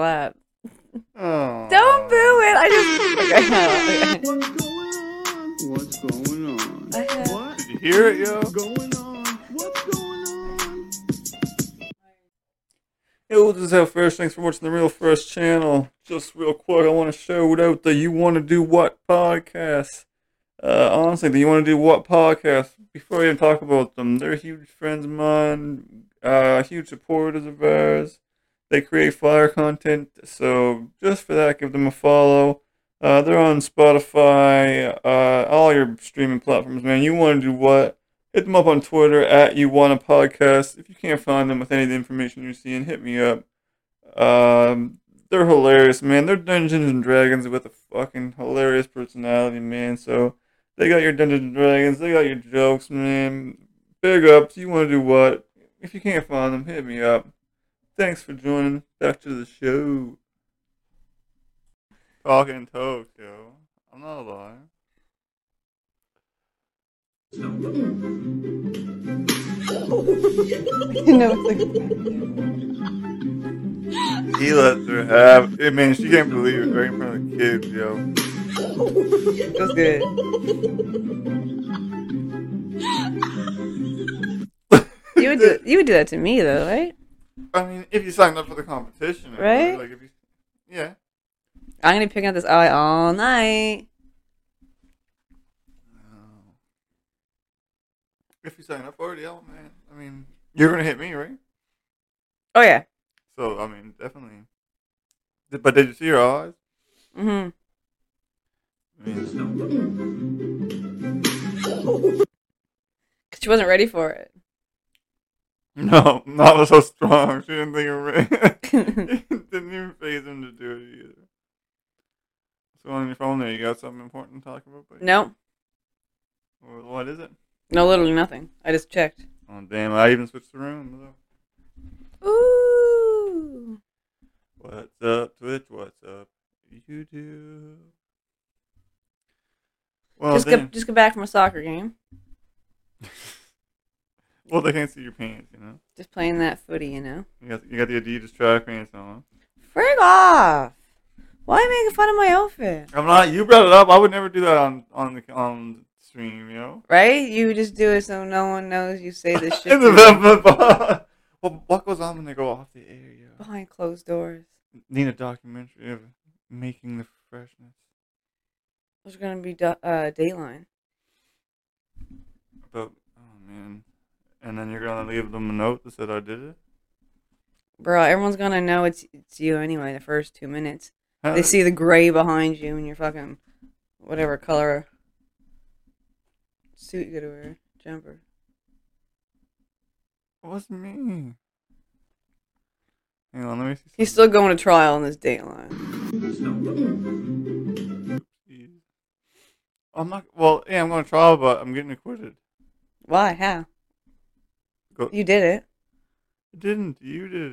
slap. Oh. Don't boo it. I just. Okay, no, okay. What's going on? I have- What? Did you hear it, yo? What's going on? What's going on? Yo, this is how first. Thanks for watching the Real First channel. Just real quick, I want to shout out the You Want to Do What podcast. Uh, honestly, the You Want to Do What podcast, before I even talk about them, they're huge friends of mine, uh, huge supporters of ours. They create fire content, so just for that, give them a follow. Uh, they're on Spotify, uh, all your streaming platforms, man. You Want to Do What? Hit them up on Twitter at You Want a Podcast. If you can't find them with any of the information you're seeing, hit me up. Um, they're hilarious, man. They're Dungeons and Dragons with a fucking hilarious personality, man. So they got your Dungeons and Dragons, they got your jokes, man. Big ups. You want to do what? If you can't find them, hit me up. Thanks for joining. Back to the show. Talk N Tokes. I'm not lying. no, it's like. He lets her have. I mean, she can't believe it right in front of the kids, yo. That's good. You would do you would do that to me though, right? I mean, if you signed up for the competition, Right? would, Like if you, yeah. I'm gonna be picking up this eye all night. If you sign up for it, yeah, man. I mean, you're gonna hit me, right? Oh yeah. So I mean, definitely. But did you see her eyes? Mm Mhm. I mean, Cause she wasn't ready for it. No, not so strong. She didn't think of it. didn't even phase him to do it either. So on your phone there, you got something important to talk about? buddy? no, What is it? no, literally nothing. I just checked. Oh damn! I even switched the room. Ooh. What's up, Twitch? What's up, YouTube? Well, just get just get back from a soccer game. well, they can't see your pants, you know. Just playing that footy, you know. You got you got the Adidas track pants on. Frig off. Why are you making fun of my outfit? I'm not. You brought it up. I would never do that on on the on stream, you know. Right? You just do it so no one knows you say this shit In the to me vent- vent- well, what goes on when they go off the air? Yo? behind closed doors. Need a documentary of making the freshness. There's gonna be du- uh, Dayline. But oh man, and then you're gonna leave them a note that said I did it. Bro, everyone's gonna know it's it's you anyway. The first two minutes, Huh? they see the gray behind you and your fucking whatever color suit you gotta wear, jumper. What's me? Hang on, let me see. He's still going to trial on this. Jeez. I'm not. Well, yeah, I'm going to trial, but I'm getting acquitted. Why? How? Go, You did it. I didn't. You did.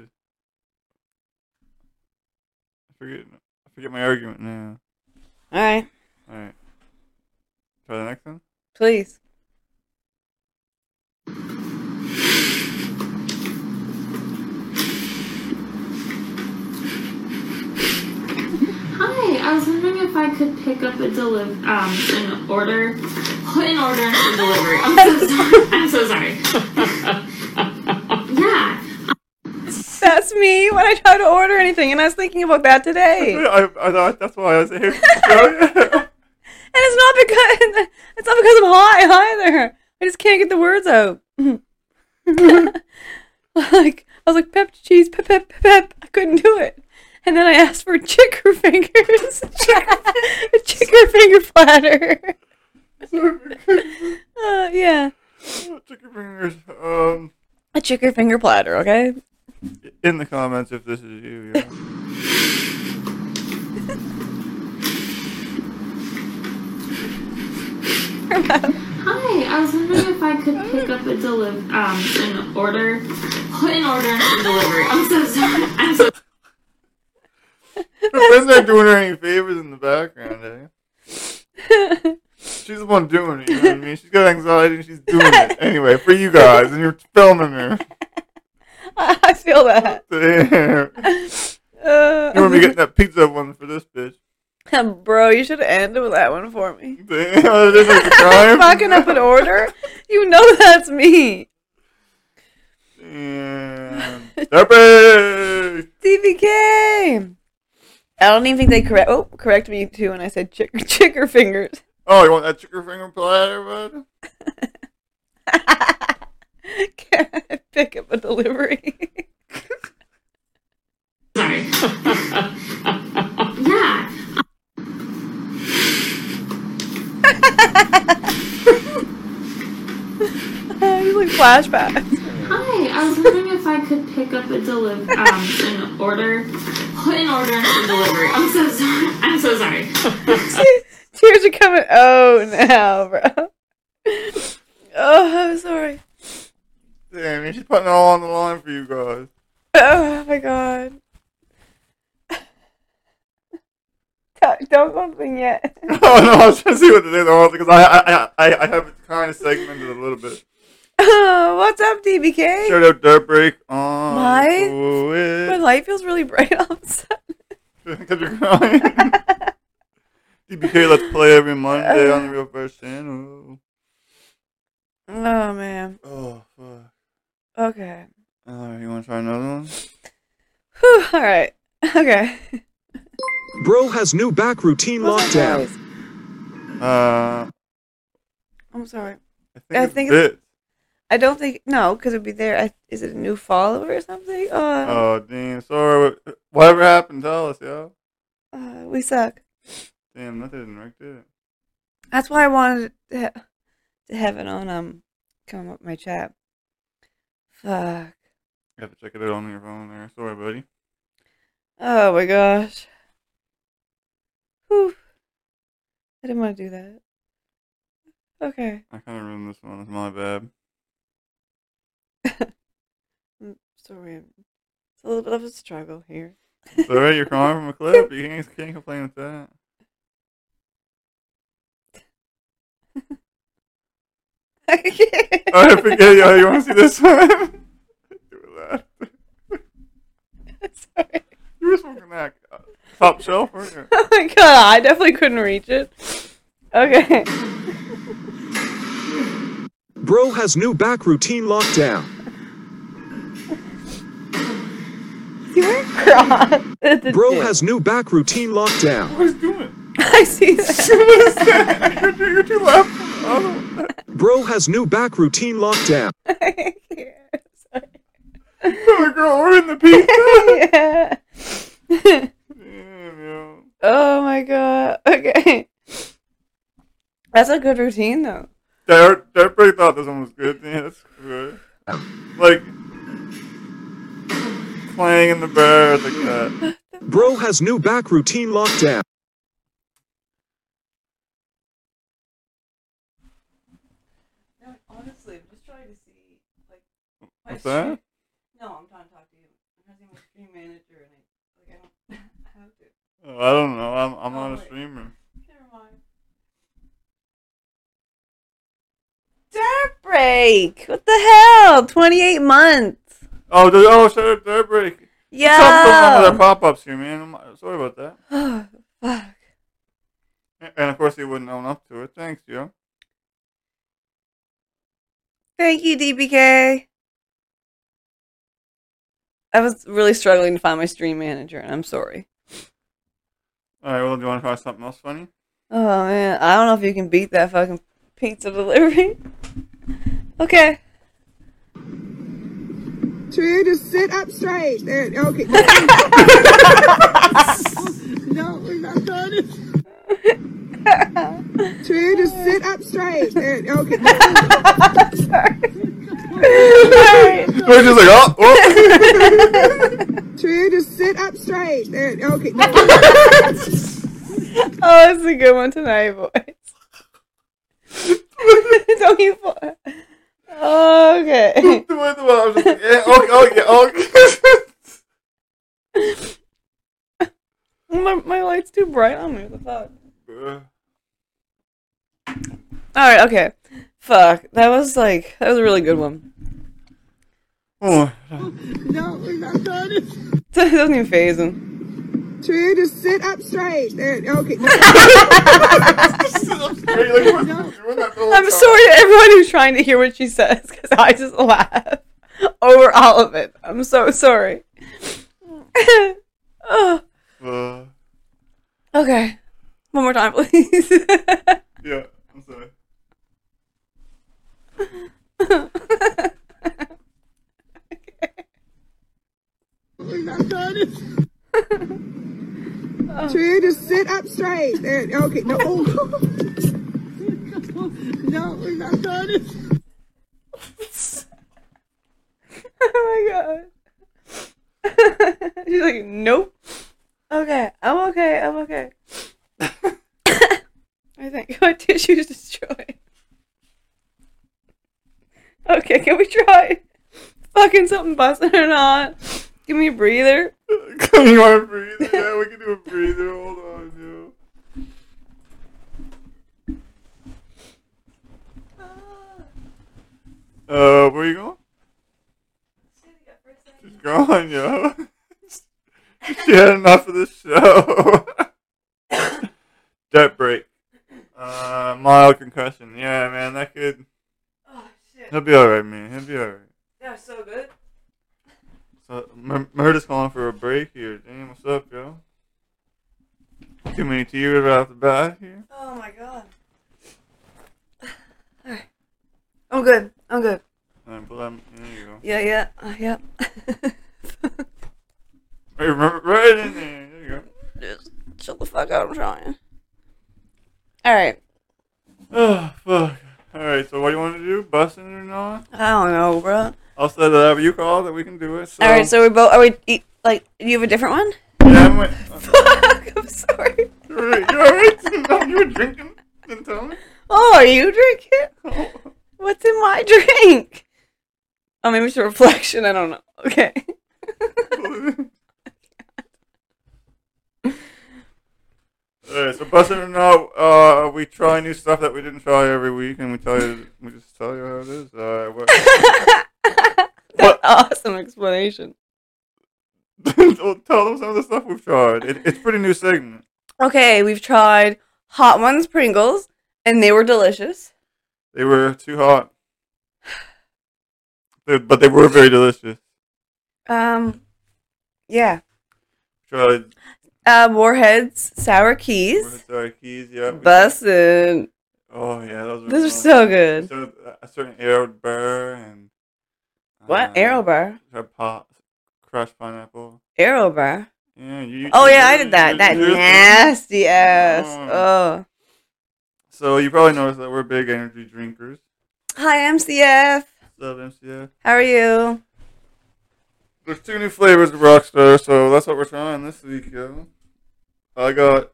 I forget. I forget my argument now. All right, All right. Try the next one. please. Hi, I was wondering if I could pick up a deliver um an order, put an order in for delivery. I'm so sorry. I'm so sorry. yeah. That's me when I try to order anything, and I was thinking about that today. I, I that's why I was here. and it's not because it's not because I'm high either. I just can't get the words out. like I was like pep cheese, pep pep pep pep. I couldn't do it, and then I asked for chicker fingers, a chicker finger platter. uh, yeah, Chicken fingers. Um, a chicken finger platter. Okay. In the comments if this is you. Yeah. Hi, I was wondering if I could pick up a deliver um an order, put an order in for delivery. I'm so sorry. I'm so Her friends aren't doing her any favors in the background, eh? She's the one doing it. You know what I mean? She's got anxiety and she's doing it anyway for you guys, and you're filming her. I feel that. Damn. Uh, You want me getting that pizza one for this bitch? Bro, you should end with that one for me. Damn, it is a crime. Fucking up an order? You know that's me. Damn. Derpy! DVK! I don't even think they correct. Oh, correct me too when I said chick- chicker fingers. Oh, you want that chicken finger platter, bud? Can I pick up a delivery? Sorry. yeah. He's like flashbacks. Hi. I was wondering if I could pick up a deliver um an order, put an order in for delivery. I'm so sorry. I'm so sorry. Tears are coming. Oh, now, bro. Oh, I'm sorry. Damn, man, she's putting it all on the line for you guys. Oh my god. Don't- Don't go thing yet. oh no, I was trying to see what it is. Oh, because I, I, I, I have it kind of segmented a little bit. Oh, what's up, DBK? Shout out Dirt Break on My- it. My light feels really bright all of a sudden. Because you're crying. DBK, let's play every Monday on the Real First Channel. Oh man. Oh, fuck. Okay. Alright, you want to try another one? Whew, all right. Okay. Bro has new back routine What's that lockdown. noise? Uh, I'm sorry. I think I it's think it's- Bits. I don't think no, because it'd be there. I, is it a new follower or something? Uh, Oh, damn. Sorry. Whatever happened, tell us, yo. uh, we suck. Damn, that didn't work, did it? That's why I wanted to, ha- to have it on um come up my chat. Fuck. You have to check it out on your phone there. Sorry, buddy. Oh my gosh. Whew. I didn't want to do that. Okay. I kind of ruined this one. It's my bad. I'm sorry. It's a little bit of a struggle here. It's alright, you're crying from a clip. You can't, can't complain with that. I can't. Oh, I forget, yo. You want to see this one? Do that. sorry. You were smoking that uh, top shelf, weren't you? Oh my god, I definitely couldn't reach it. Okay. Bro has new back routine lockdown. See where cross Bro gym. has new back routine lockdown. What is doing? I see that. What is that? You're, you're too loud. Oh, Bro has new back routine lockdown. I can't. Sorry. oh, girl, we're in the pizza. yeah. Damn, yo. oh my god. Okay. That's a good routine though. Derek, Derek Break thought this one was good. Damn, that's good. Like, playing in the bear like that. Bro has new back routine lockdown. honestly, I'm just trying to see like What's that? No, I'm trying to talk to you. I'm trying to stream manager and I like I don't have to. Oh, I don't know. I'm, I'm Oh, not a streamer. Never mind. Dirt break. What the hell? Twenty eight months. Oh, the, oh, shut up, Break. Something with Yeah. our pop-ups here, man. I'm, uh, sorry about that. Oh, fuck. And of course, he wouldn't own up to it. Thanks, yo. Thank you, DBK. I was really struggling to find my stream manager, and I'm sorry. All right. Well, do you want to try something else funny? Oh man, I don't know if you can beat that fucking pizza delivery. okay. True, just sit up straight. There, okay. no, we're not done. True, just sit up straight. There, okay. Sorry. We're just like, oh, oh. True, just sit up straight. There, okay. Oh, it's a good one tonight, boys. don't you? fu- Okay. The way the I was like, yeah, okay, okay, okay. my my light's too bright on me. What the fuck? Uh, right, okay. Fuck. That was like that was a really good one. Oh, No, we're not done. It doesn't even phase him. True, just sit up straight. There, okay. No, I'm sorry to everyone who's trying to hear what she says because I just laugh over all of it. I'm so sorry. oh, uh, okay. One more time, please. yeah, I'm sorry. We're not done. True, just sit up straight. There, okay. No, no, we're not done. oh my god. She's like, nope. Okay, I'm okay, I'm okay. I think my tissue's destroyed. Okay, can we try fucking something bussin or not? Give me a breather. you want to breathe? Yeah, we can do a breather. Hold on, yo. Uh, where you going? She's gone, yo. she had enough of this show. Jet break. Uh, mild concussion. Yeah, man, that could. Oh shit. He'll be alright, man. He'll be alright. That was so good. So, M- Murdith's calling for a break here. Damn, what's up, yo? Too many tears right off the bat here. Oh my god. Alright. I'm good. I'm good. Alright, pull that. There you go. Yeah, yeah, uh, yeah. Right, remember, right in there. There you go. Just chill the fuck out. I'm trying. Alright. Oh, fuck. Alright, so what do you want to do? Bussin or not? I don't know, bro. I'll set it up. You call that we can do it. So, Alright, so we both. Are we. Like, you have a different one? Yeah, I'm wait. Fuck, I'm sorry. You alright? You alright? No, you were drinking? Didn't tell me? Oh, are you drinking? Oh. What's in my drink? Oh, maybe it's a reflection. I don't know. Okay. Alright, so bussin or not, uh, we try new stuff that we didn't try every week, and we tell you, we just tell you how it is. Uh, what, That's awesome explanation. Well, tell them some of the stuff we've tried. It, it's pretty new segment. Okay, we've tried Hot Ones Pringles, and they were delicious. They were too hot, They- but they were very delicious. Um, yeah. Tried Uh, Warheads Sour Keys. Sorry, keys. Yeah. Bussin'. Oh yeah, those are. Those are so good. Uh, a certain Aero bar and. What? uh, Aero Bar? Tried pot, crushed pineapple. Aero Bar. Yeah, you. Oh you- yeah, I did that. you- That you- you- nasty ass. Oh. Oh. So you probably noticed that we're big energy drinkers. Hi MCF. Love MCF. How are you? There's two new flavors of Rockstar, so that's what we're trying this week, yo. I got.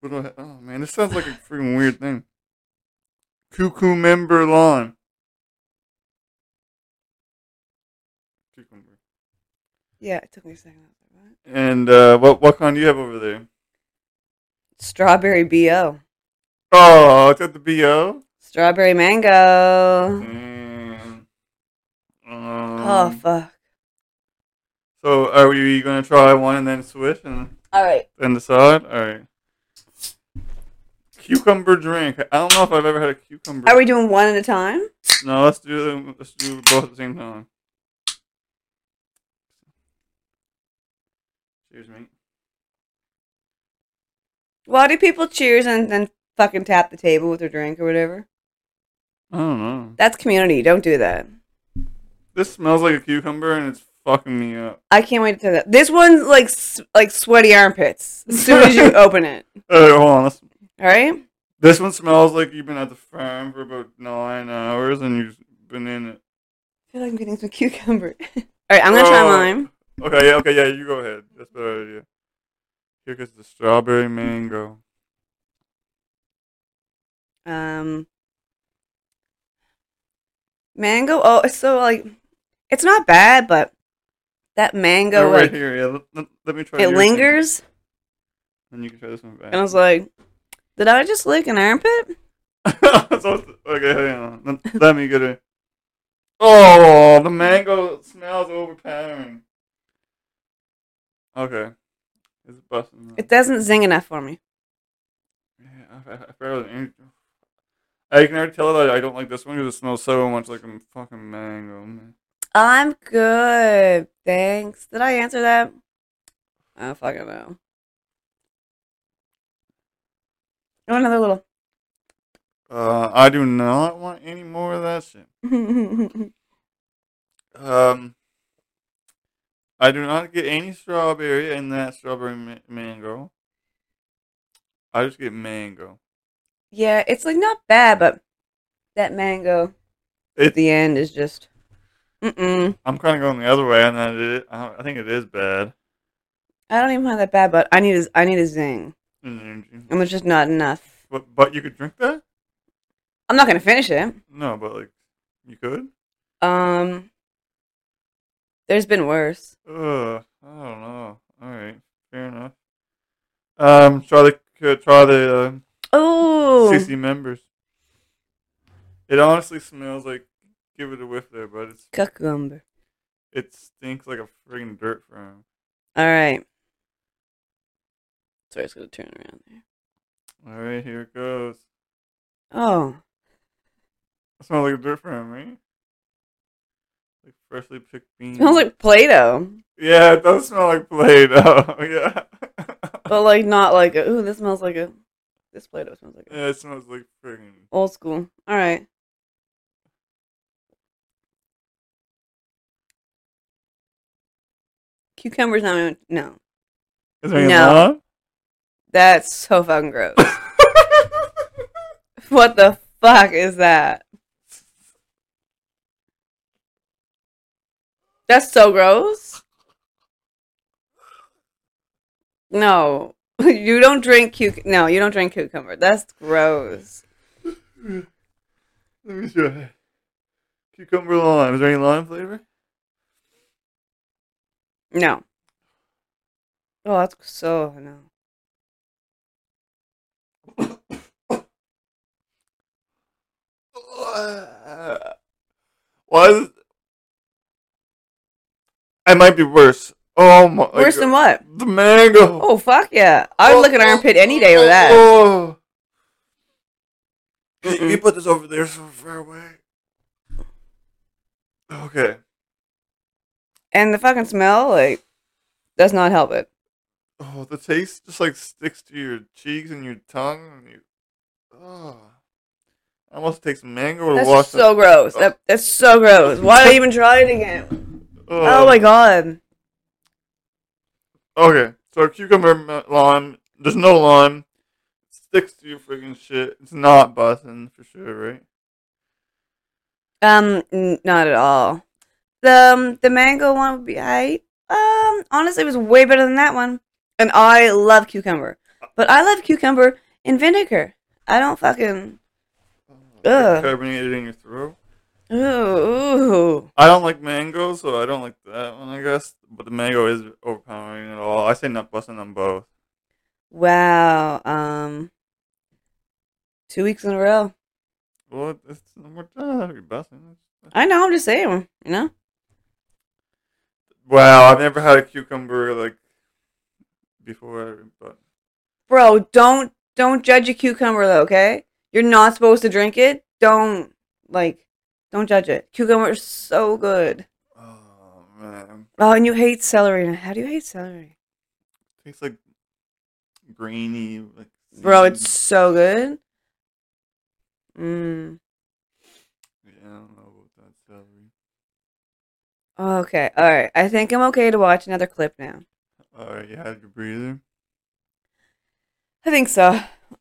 What do I, oh man, this sounds like a freaking weird thing. Cuckoo member Cucumber. Yeah, it took me a second. Like. And uh, what what kind do you have over there? Strawberry BO. Oh, it's at the BO. Strawberry mango. Mm. Oh Um, fuck. so are we gonna try one and then switch and All right. then decide? All right. Cucumber drink. I don't know if I've ever had a cucumber. Are we doing one at a time? No, let's do them. Let's do both at the same time. Cheers, mate. Why do people cheers and then fucking tap the table with their drink or whatever? I don't know. That's community. Don't do that. This smells like a cucumber and it's fucking me up. I can't wait to try that. This one's like s- like sweaty armpits as soon as you open it. Alright, hold on. Let's, All right. this one smells like you've been at the farm for about nine hours and you've been in it. I feel like I'm getting some cucumber. All right, I'm gonna try mine. Okay, yeah, okay, yeah, you go ahead. That's a better idea. Here goes the strawberry mango. Um, mango. Oh, it's so like, it's not bad, but that mango Oh, right like here, yeah. Let, let, me try. it lingers. And you can try this one back. And I was like, did I just lick an armpit? so, okay, hang on. Let, let me get it. Oh, the mango smells overpowering. Okay. It's bussin. It doesn't zing enough for me. Yeah, I, I, I any- I can already tell that I don't like this one because it smells so much like a fucking mango. Man. I'm good. Thanks. Did I answer that? I don't fucking know. Oh, another little. Uh, I do not want any more of that shit. Um, I do not get any strawberry in that strawberry ma- mango. I just get mango. yeah, it's like not bad, but that mango It- at the end is just. Mm-mm. I'm kind of going the other way, and that it, I I think it is bad. I don't even find that bad, but I need a, I need a zing, Mm, and there's just not enough. But but you could drink that? I'm not gonna finish it. No, but like you could. Um, there's been worse. Ugh, I don't know. All right, fair enough. Um, try the could try the uh, Oh, CC members. It honestly smells like. Give it a whiff there, but it's cucumber. it stinks like a friggin' dirt farm. All right. Sorry, it's gonna turn around there. All right, here it goes. Oh, It smells like a dirt farm, right? Freshly picked beans. smells like Play-Doh, Yeah, it does smell like Play-Doh. yeah. but like not like a. Ooh, this smells like a. This Play-Doh smells like a yeah, it smells like friggin' old school. All right. Cucumbers not even- no. Is there any No. lime? That's so fucking gross. what the fuck is that? That's so gross. No, you don't drink cuc. No, you don't drink cucumber. That's gross. Let me try. Cucumber lime. Is there any lime flavor? No. Oh, that's so no. Why is it? Might be worse. Oh my! Worse than what? The mango. Oh fuck yeah! I would look at armpit any day with that. Oh. Can Mm-mm. you put this over there so far away? Okay. And the fucking smell, like, does not help it. Oh, the taste just like sticks to your cheeks and your tongue. And you, oh, almost takes mango to wash. That's wash. so gross. That, that's so gross. Why did I even try it again? Oh my god. Okay, so cucumber lime. There's no lime. It sticks to your freaking shit. It's not bussin for sure, right? Um, n- not at all. The um, the mango one would be I um honestly it was way better than that one. And I love cucumber, but I love cucumber in vinegar. I don't fucking Ugh. Carbonated in your throat. Ooh. I don't like mango, so I don't like that one, I guess. But the mango is overpowering at all. I say not bussin on both. Wow. Um, two weeks in a row. Well, it's we're not bussin. I know. I'm just saying. You know. Wow, I've never had a cucumber like before, but Bro, don't don't judge a cucumber though, okay? You're not supposed to drink it. Don't like don't judge it. Cucumber is so good. oh man, Oh, and you hate celery. How do you hate celery? tastes like grainy. Like Bro, it's so good. Mm. yeah, I don't know about that celery. Okay. All right. I think I'm okay to watch another clip now. All right, you had your breather. I think so.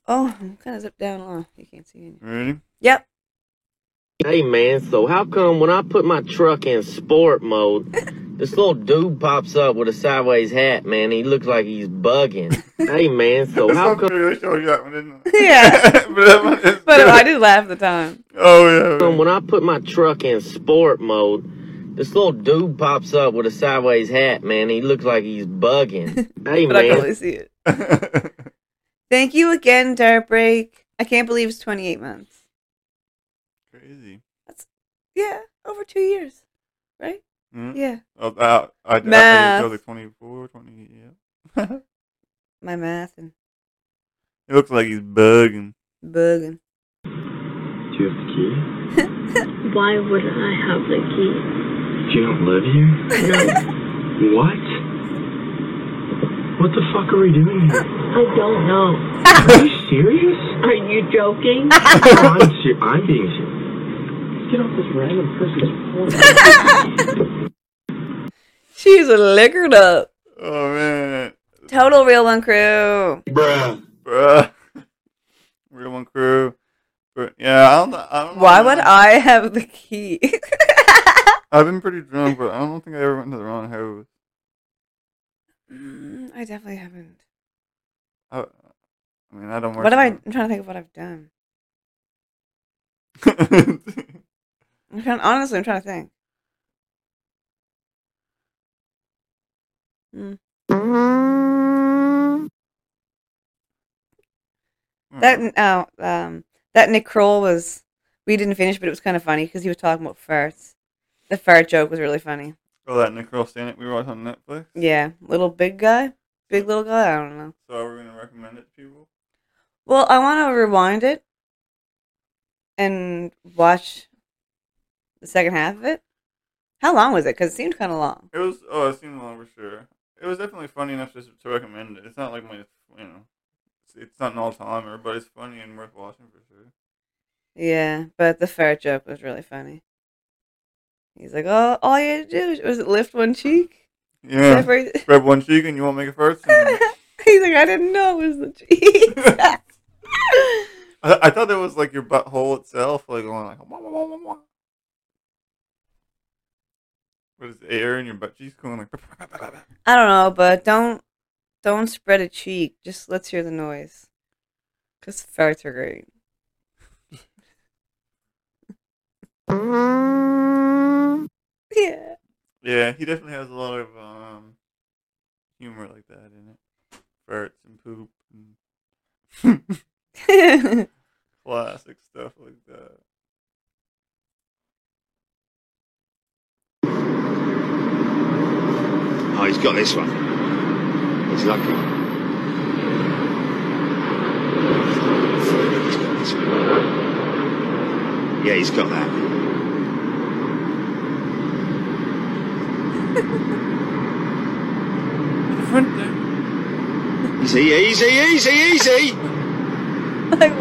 Oh, I'm kind of zipped down low. You can't see any. Ready? Yep. Hey man, so how come when I put my truck in sport mode, this little dude pops up with a sideways hat, man? He looks like he's bugging. hey man, so how come fair, they showed you that one, didn't they? Yeah. but that one is But. I did laugh at the time. Oh yeah. when I put my truck in sport mode, this little dude pops up with a sideways hat, man? He looks like he's bugging. hey But I can man, only see it. Thank you again, Dart Break. I can't believe it's 28 months. Crazy. That's Yeah, over two years, right? Hmm? Yeah, Oh, uh, I, I, I, Math. I was like 24, 20, yeah. my math and it looks like he's bugging. bugging. Do you have the key? Why would I have the key? Do you don't live here? No, What? What the fuck are we doing here? I don't know. Are you serious? Are you joking? I'm, ser- I'm being serious. Get off this random person's phone. She's liquored up. Oh, man. Total real one crew. Bruh. Bruh. Real one crew. But, yeah, I don't, know- I don't know. Why would I have the key? I've been pretty drunk, but I don't think I ever went to the wrong house. Mm, I definitely haven't. I, I mean, I don't work. What have I? I'm trying to think of what I've done. I'm trying, honestly, I'm trying to think. Hmm. That oh, um, that Nick Kroll was. We didn't finish, but it was kind of funny because he was talking about farts. The fart joke was really funny. Oh, that Nick Kroll Stand we watched on Netflix. Yeah, little big guy, big little guy. I don't know. So are we gonna recommend it to people? Well, I want to rewind it and watch the second half of it. How long was it? Because it seemed kind of long. It was. Oh, it seemed long for sure. It was definitely funny enough to, to recommend it. It's not like my, you know, it's, it's not an all timer, but it's funny and worth watching for sure. Yeah, but the fart joke was really funny. He's like, "Oh, all you had to do was it lift one cheek." Yeah. Separate- Grab one cheek and you won't make it first. And He's like, "I didn't know it was the cheek." I, I thought it was like your butthole itself, like going like. Wah, wah, wah. What is air in your butt cheeks going like? I don't know, but don't don't spread a cheek. Just let's hear the noise. Cause farts are great. yeah. Yeah, he definitely has a lot of um humor like that in it. Farts and poop and classic stuff like that. Oh, he's got this one. He's lucky. He's got this one. Yeah, he's got that. Front there. Easy, easy, easy, easy. Like,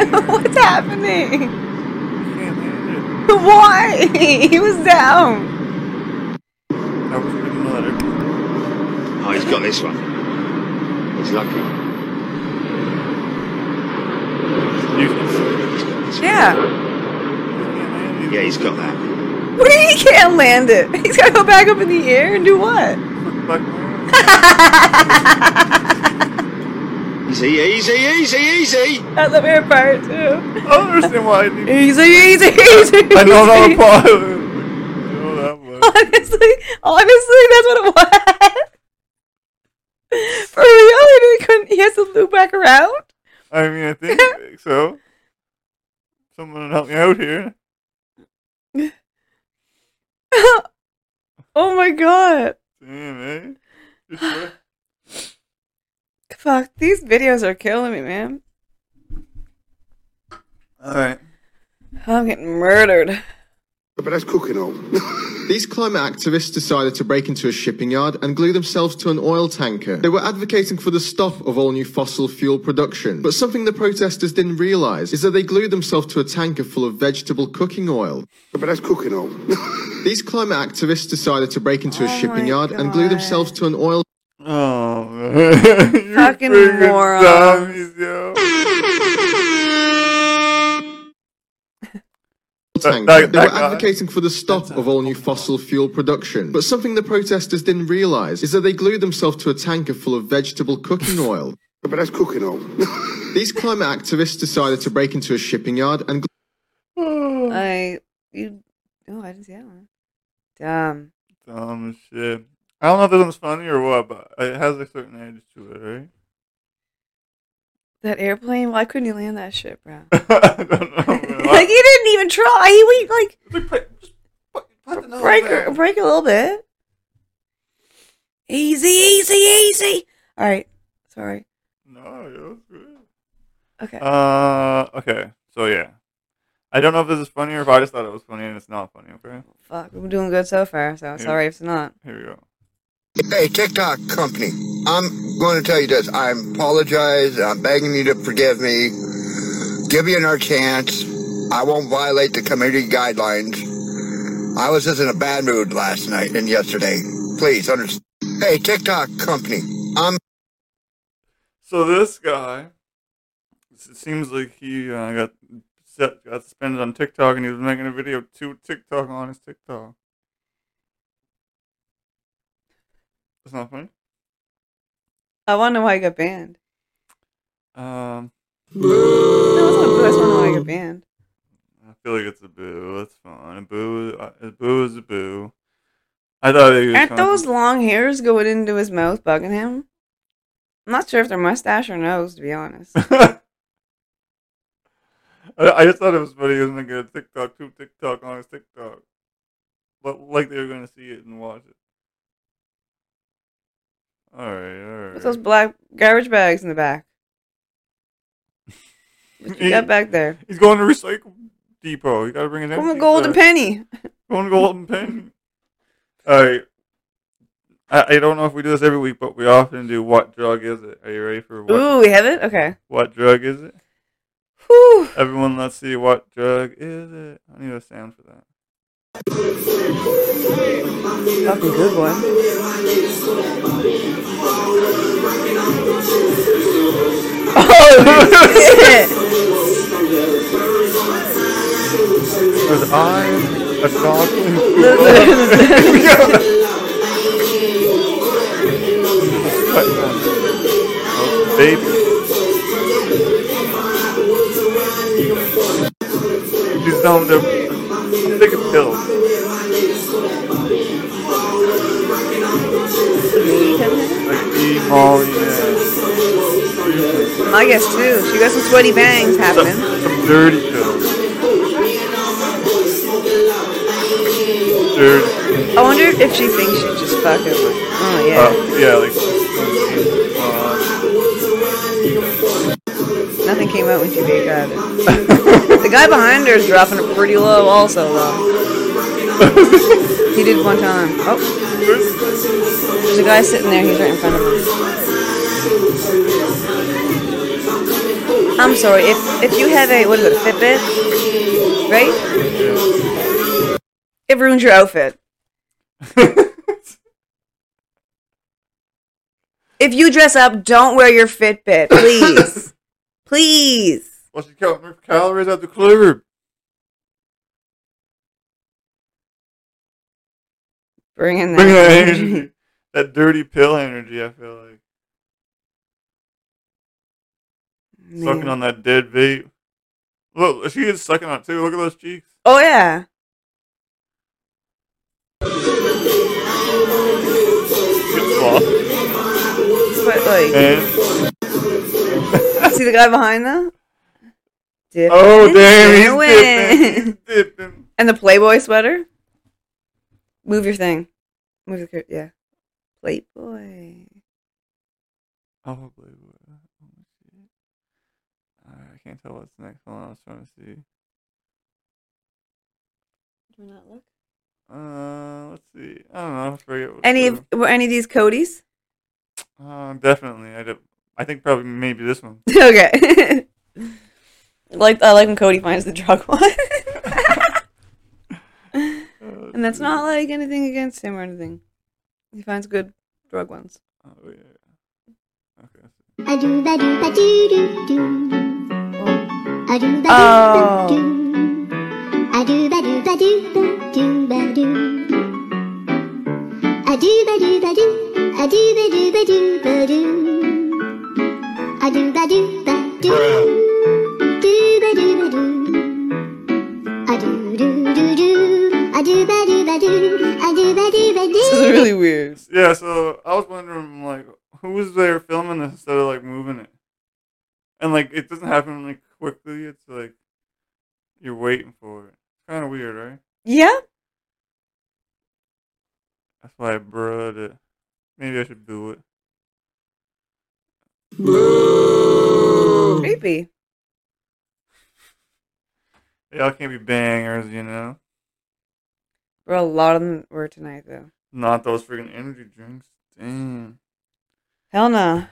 what's happening? Why? He was down. I was reading the letter. Oh, he's got this one. He's lucky. He's one. Yeah. Yeah, he's got that. We can't land it. He's gotta go back up in the air and do what? Easy, easy, easy, easy. That's the weird part too. I don't understand why I need Easy, easy, easy. I know how easy. part. Know that one. Honestly, honestly, that's what it was. For real, he couldn't. He has to loop back around. I mean, I think so. Someone help me out here. oh my god! Damn, eh? Just what- Fuck, these videos are killing me, man. All right. I'm getting murdered. But that's cooking all. These climate activists decided to break into a shipping yard and glue themselves to an oil tanker. They were advocating for the stop of all new fossil fuel production. But something the protesters didn't realize is that they glued themselves to a tanker full of vegetable cooking oil. But that's cooking all. These climate activists decided to break into a Oh shipping my yard and glue themselves to an oil Oh, man. You Fucking friggin' moron. dummies, yo. tanker. that- they were advocating for the stop of all new fossil fuel production. But something the protesters didn't realize is that they glued themselves to a tanker full of vegetable cooking oil. But that's cooking all. These climate activists decided to break into a shipping yard and I you. Oh, I didn't see that one. Dumb. Dumb as shit. I don't know if this one's funny or what, but it has a certain edge to it, right? That airplane. Why couldn't he land that shit, bro? I don't know. man. like he didn't even try. He went like break her, break a little bit. Easy, easy, easy. All right. Sorry. No, yeah, that's good. Okay. Uh, okay. So yeah, I don't know if this is funny or if I just thought it was funny and it's not funny. Okay. Fuck. We're doing good so far. So sorry if it's not. Here we go. Hey, TikTok company, I'm going to tell you this. I apologize. I'm begging you to forgive me. Give me another chance. I won't violate the community guidelines. I was just in a bad mood last night and yesterday. Please understand. Hey, TikTok company, I'm So this guy, it seems like he uh, got got suspended on TikTok, and he was making a video to TikTok on his TikTok. That's not funny. I want to know why he got banned. Um, No, it's not boo. I just want to know why he got banned. I feel like it's a boo. That's fine. A boo, uh, a boo is a boo. I thought he was Aren't kinda- those long hairs going into his mouth bugging him? I'm not sure if they're mustache or nose, to be honest. I, I just thought it was funny. He was making a TikTok to TikTok on his TikTok, but like they were gonna see it and watch it. All right, all right. What's those black garbage bags in the back? What you got back there? He's going to recycle depot. You gotta bring it in. A golden penny. I'm going golden penny. All right. I, I don't know if we do this every week, but we often do. What drug is it? Are you ready for what? Ooh, we have it? Okay. What drug is it? Whew. Everyone, let's see. What drug is it? I need a sound for that. Fucking good one. Oh, shit. There's I, a dog, oh, baby. He's down there. I'm taking pills. E, yeah. I guess too. She got some sweaty bangs happening. some dirty pills. Dirty. I wonder if she thinks she just fucking like, oh yeah. Uh, yeah, like. Uh, Nothing came out when she did got it. the guy behind her is dropping it pretty low also though. he did one time. Oh. There's a guy sitting there, he's right in front of him. I'm sorry, if if you have a what is it, a Fitbit? Right? It ruins your outfit. if you dress up, don't wear your Fitbit, please. please. well, she's counting calories at the club. Bring in that. Bring that energy. That dirty pill energy, I feel like. Sucking on that dead vape. Look, she is sucking on it too. Look at those cheeks. Oh yeah. But like, see the guy behind them? Dipping oh, damn, he's dipping. He's dipping. And the Playboy sweater. Move your thing. Move the yeah. Playboy. Oh, Playboy. Oh, shit. Alright, I can't tell what's next. Hold on, I was trying to see. Do we not look? Uh, let's see. I don't know. I forget what Any of were any of these Cody's? Uh, definitely. I did. I think probably maybe this one. okay. like I like when Cody finds the drug one. and that's not like anything against him or anything. He finds good drug ones. Oh yeah. Okay. I do ba do ba do do do. I do ba Oh. do do. I do ba do ba do ba do ba do. I do ba do ba do. I do ba do ba do ba do. I do ba do ba do. Do ba do ba do. I do do do do. I do ba really weird. Yeah, so I was wondering, like, who was there filming this instead of like moving it, and like it doesn't happen like quickly. It's like you're waiting for it. Kind of weird, right? Yeah. That's why I brought it. Maybe I should do it. Boo! Creepy. Y'all can't be bangers, you know. Bro, a lot of them were tonight though. Not those freaking energy drinks. Damn. Hell no.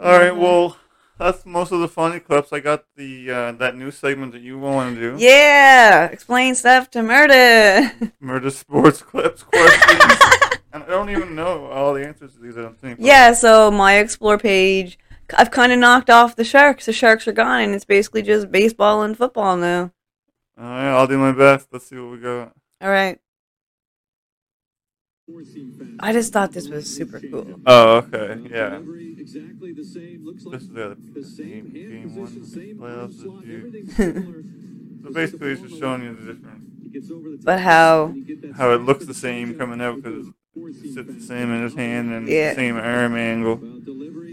All right, well, that's most of the funny clips. I got the uh, that new segment that you want to do. Yeah. Explain stuff to murder. Murder sports clips questions. and I don't even know all the answers to these. I don't think. yeah. So my explore page, I've kind of knocked off the sharks. The sharks are gone, and it's basically just baseball and football now. All right, I'll do my best. Let's see what we got. All right. I just thought this was super cool. Oh, okay, yeah. Exactly the same. This is the other game, game one playoffs of you. so basically, it's just showing you the different. But how? How it looks the same coming out because it sits the same in his hand and Yeah. the same arm angle.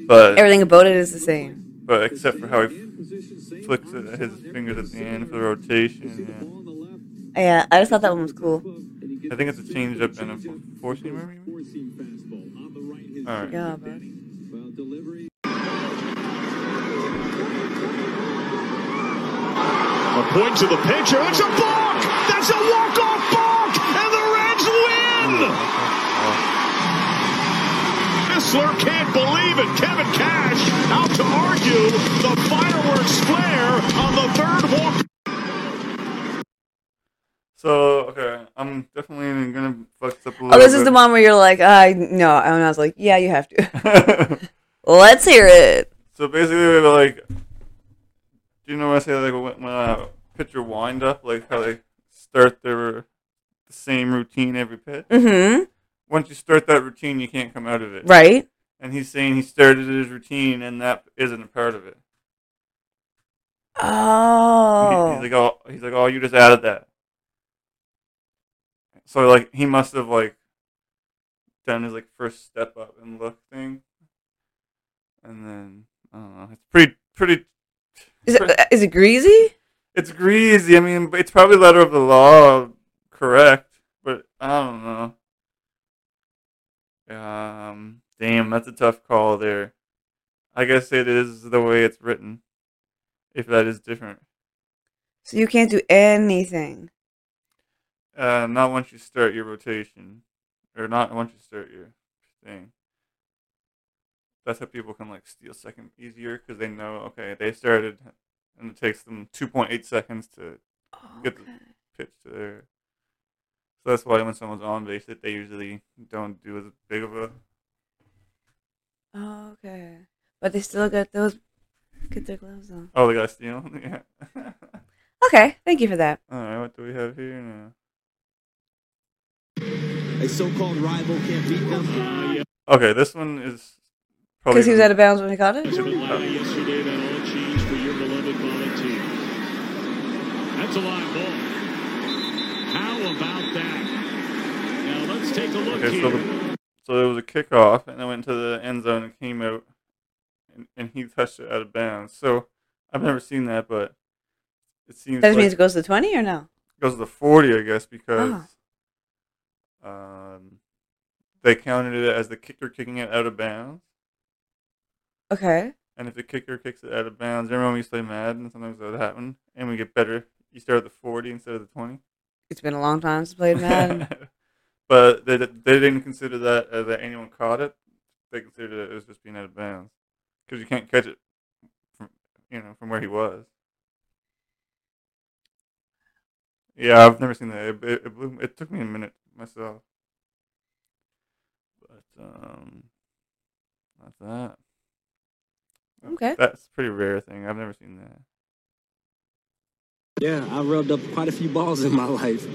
But Everything about it is the same. But except for how he flicks it, his fingers at the end for the rotation. Yeah, I just thought that one was cool. Yeah. I think it's a change up and a four seamer. maybe? All right. Yeah, bud. A point to the pitcher. It's a balk. That's a walk-off balk, and the Reds win. Whistler can't believe it. Kevin Cash out to argue the fireworks flare on the third walk. So okay, I'm definitely gonna fuck this up a little. Oh, this bit. is the one where you're like, I no, and I was like, yeah, you have to. Let's hear it. So basically, we were like, do you know what I say? Like when, when a pitcher wind up, like how they start their the same routine every pitch. Mhm. Once you start that routine, you can't come out of it. Right. And he's saying he started his routine, and that isn't a part of it. He- Oh. he's like, oh, he's like, oh, you just added that. So like, he must have like done his like first step up and look thing, and then I don't know. It's pretty, pretty. Is it is it greasy? It's greasy. I mean, it's probably letter of the law correct, but I don't know. Um, damn, that's a tough call there. I guess it is the way it's written. If that is different. So you can't do anything. Uh, not once you start your rotation, or not once you start your thing. That's how people can like steal second easier because they know okay they started, and it takes them two point eight seconds to get the pitch to there. So that's why when someone's on base, that they usually don't do as big of a. Oh, okay. But they still got those. Get their gloves on. Oh, they got steal. yeah. Okay, thank you for that. All right, what do we have here now? A so-called rival can't beat them. Okay, this one is probably Because he was out of bounds when he caught it. yesterday that all changed for your beloved volunteer. That's a live ball. How about that? Now let's take a look Okay, so, here. the, so there was a kickoff, and I went to the end zone and came out, and, and he touched it out of bounds. So I've never seen that, but it seems That just like means it goes to twenty or no? it goes to the forty, I guess, because Oh. Um, they counted it as the kicker kicking it out of bounds. Okay. And if the kicker kicks it out of bounds, remember when we used to play Madden? Sometimes that would happen, and we get better. You start at the forty instead of the twenty. It's been a long time since I played Madden. but they they didn't consider that uh, that anyone caught it. They considered it as just being out of bounds because you can't catch it from you know from where he was. Yeah, I've never seen that. It, it, it, blew, it took me a minute myself. But um, that's that. Okay. That's a pretty rare thing. I've never seen that. Yeah, I rubbed up quite a few balls in my life.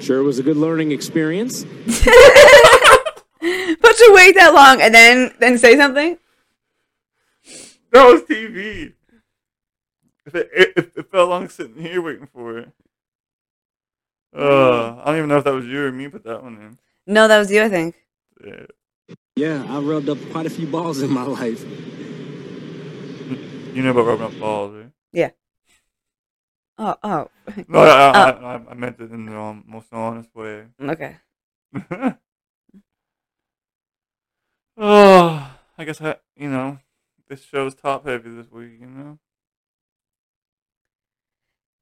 Sure was a good learning experience. but to wait that long and then then say something. That was TV. It, it, it, it felt long sitting here waiting for it. Uh, I don't even know if that was you or me put that one in. No, that was you, I think. Yeah. Yeah, I rubbed up quite a few balls in my life. You know about rubbing up balls, right? Yeah. Oh, oh. No, I, I, Oh, I, I meant it in the um, most honest way. okay. oh, I guess I, you know, this show's top heavy this week. You know.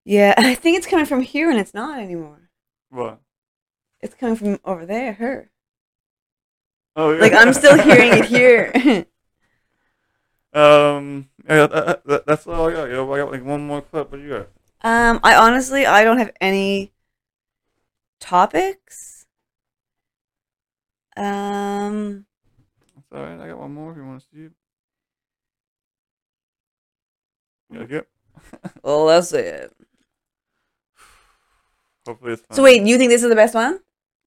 Yeah, I think it's coming from here and it's not anymore. What? It's coming from over there, her. Oh, yeah. Like, I'm still hearing it here. um, yeah, that, that, that's all I got. Yo, I got like one more clip. What do you got? Um, I honestly, I don't have any topics. Um, That's all right. I got one more. If you want to see it. You like it? well, that's it. Hopefully it's fun. So wait, you think this is the best one?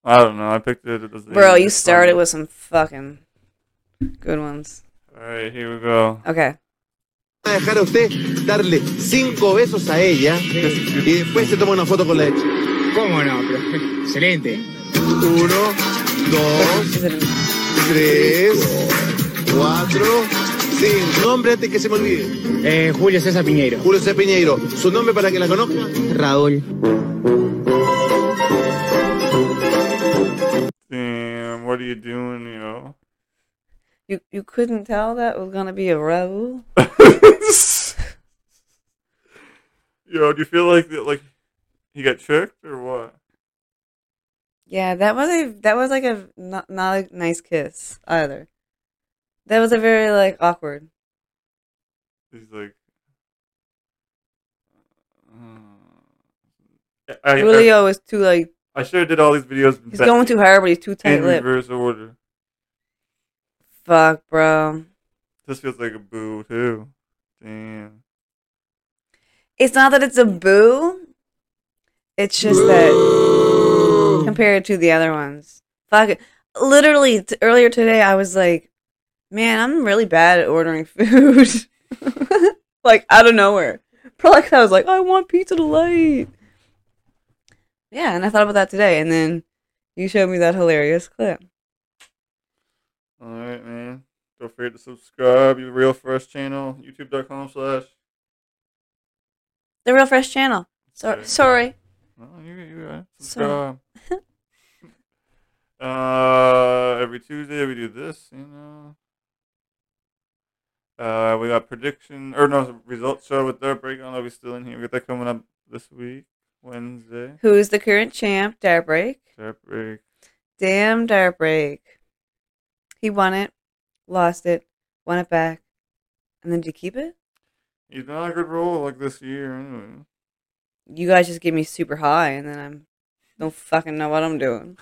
I don't know. I picked it. Bro, you started fun. with some fucking good ones. All right, here we go. Okay. A dejar a usted darle cinco besos a ella y después se toma una foto con la ex. ¿Cómo no? Pero excelente. Uno, dos, tres, cuatro, cinco. Nombre antes que se me olvide. Eh, Julio César Piñeiro. Julio César Piñeiro. ¿Su nombre para que la conozca? Raúl. Damn, what are you doing, yo? You you couldn't tell that was gonna be a Raul? Yo, do you feel like that, like he got tricked or what? Yeah, that was a that was like a not not a nice kiss either. That was a very like awkward. He's like, uh, I, I, Julio is too like I should have did all these videos. he's going too hard, but he's too in tight lipped. reverse order. Fuck, bro. This feels like a boo too. Damn. It's not that it's a boo. It's just that compared to the other ones, fuck it. Literally t- earlier today, I was like, "Man, I'm really bad at ordering food." like out of nowhere. Probably 'cause I was like, "I want pizza delight." Yeah, and I thought about that today, and then you showed me that hilarious clip. All right, man. Don't forget to subscribe. You real fresh channel. YouTube.com slash. The Real Fresh channel. So- sorry. No, you you. Sorry. Subscribe. uh, every Tuesday we do this. You know. Uh, we got prediction or no results show with their breakdown. Are we still in here? We got that coming up this week, Wednesday. Who's the current champ? Dare break. Their break. Damn dare break. He won it, lost it, won it back, and then did you keep it? He's not a good roll like this year. Anyway. You guys just give me super high, and then I'm don't fucking know what I'm doing.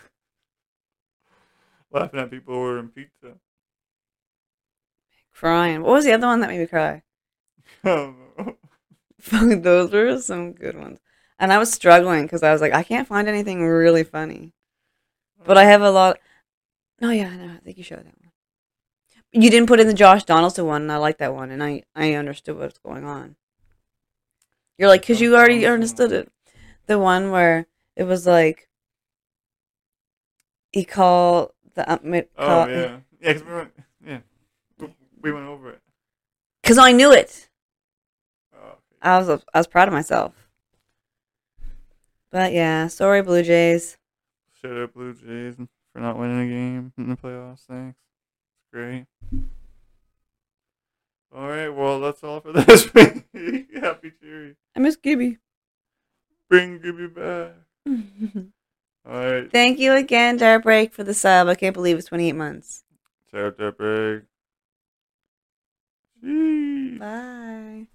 Laughing at people ordering pizza. Crying. What was the other one that made me cry? Fuck, those were some good ones. And I was struggling because I was like, I can't find anything really funny. But I have a lot. No, yeah, no, I think you showed that one. You didn't put in the Josh Donaldson one, and I like that one, and I I understood what's going on. You're like, because you already understood it. The one where it was like he called the um, mid- Oh yeah, yeah. Cause we went, yeah, we- we went over it. Cause I knew it. I was I was proud of myself. But yeah, sorry Blue Jays. Shut up, Blue Jays, for not winning a game in the playoffs. Thanks. It's great. All right, well, that's all for this week. Happy Cheery. I miss Gibby. Bring Gibby back. All right. Thank you again, Dare Break, for the sub. I can't believe it's 28 months. Shout out that break. Bye.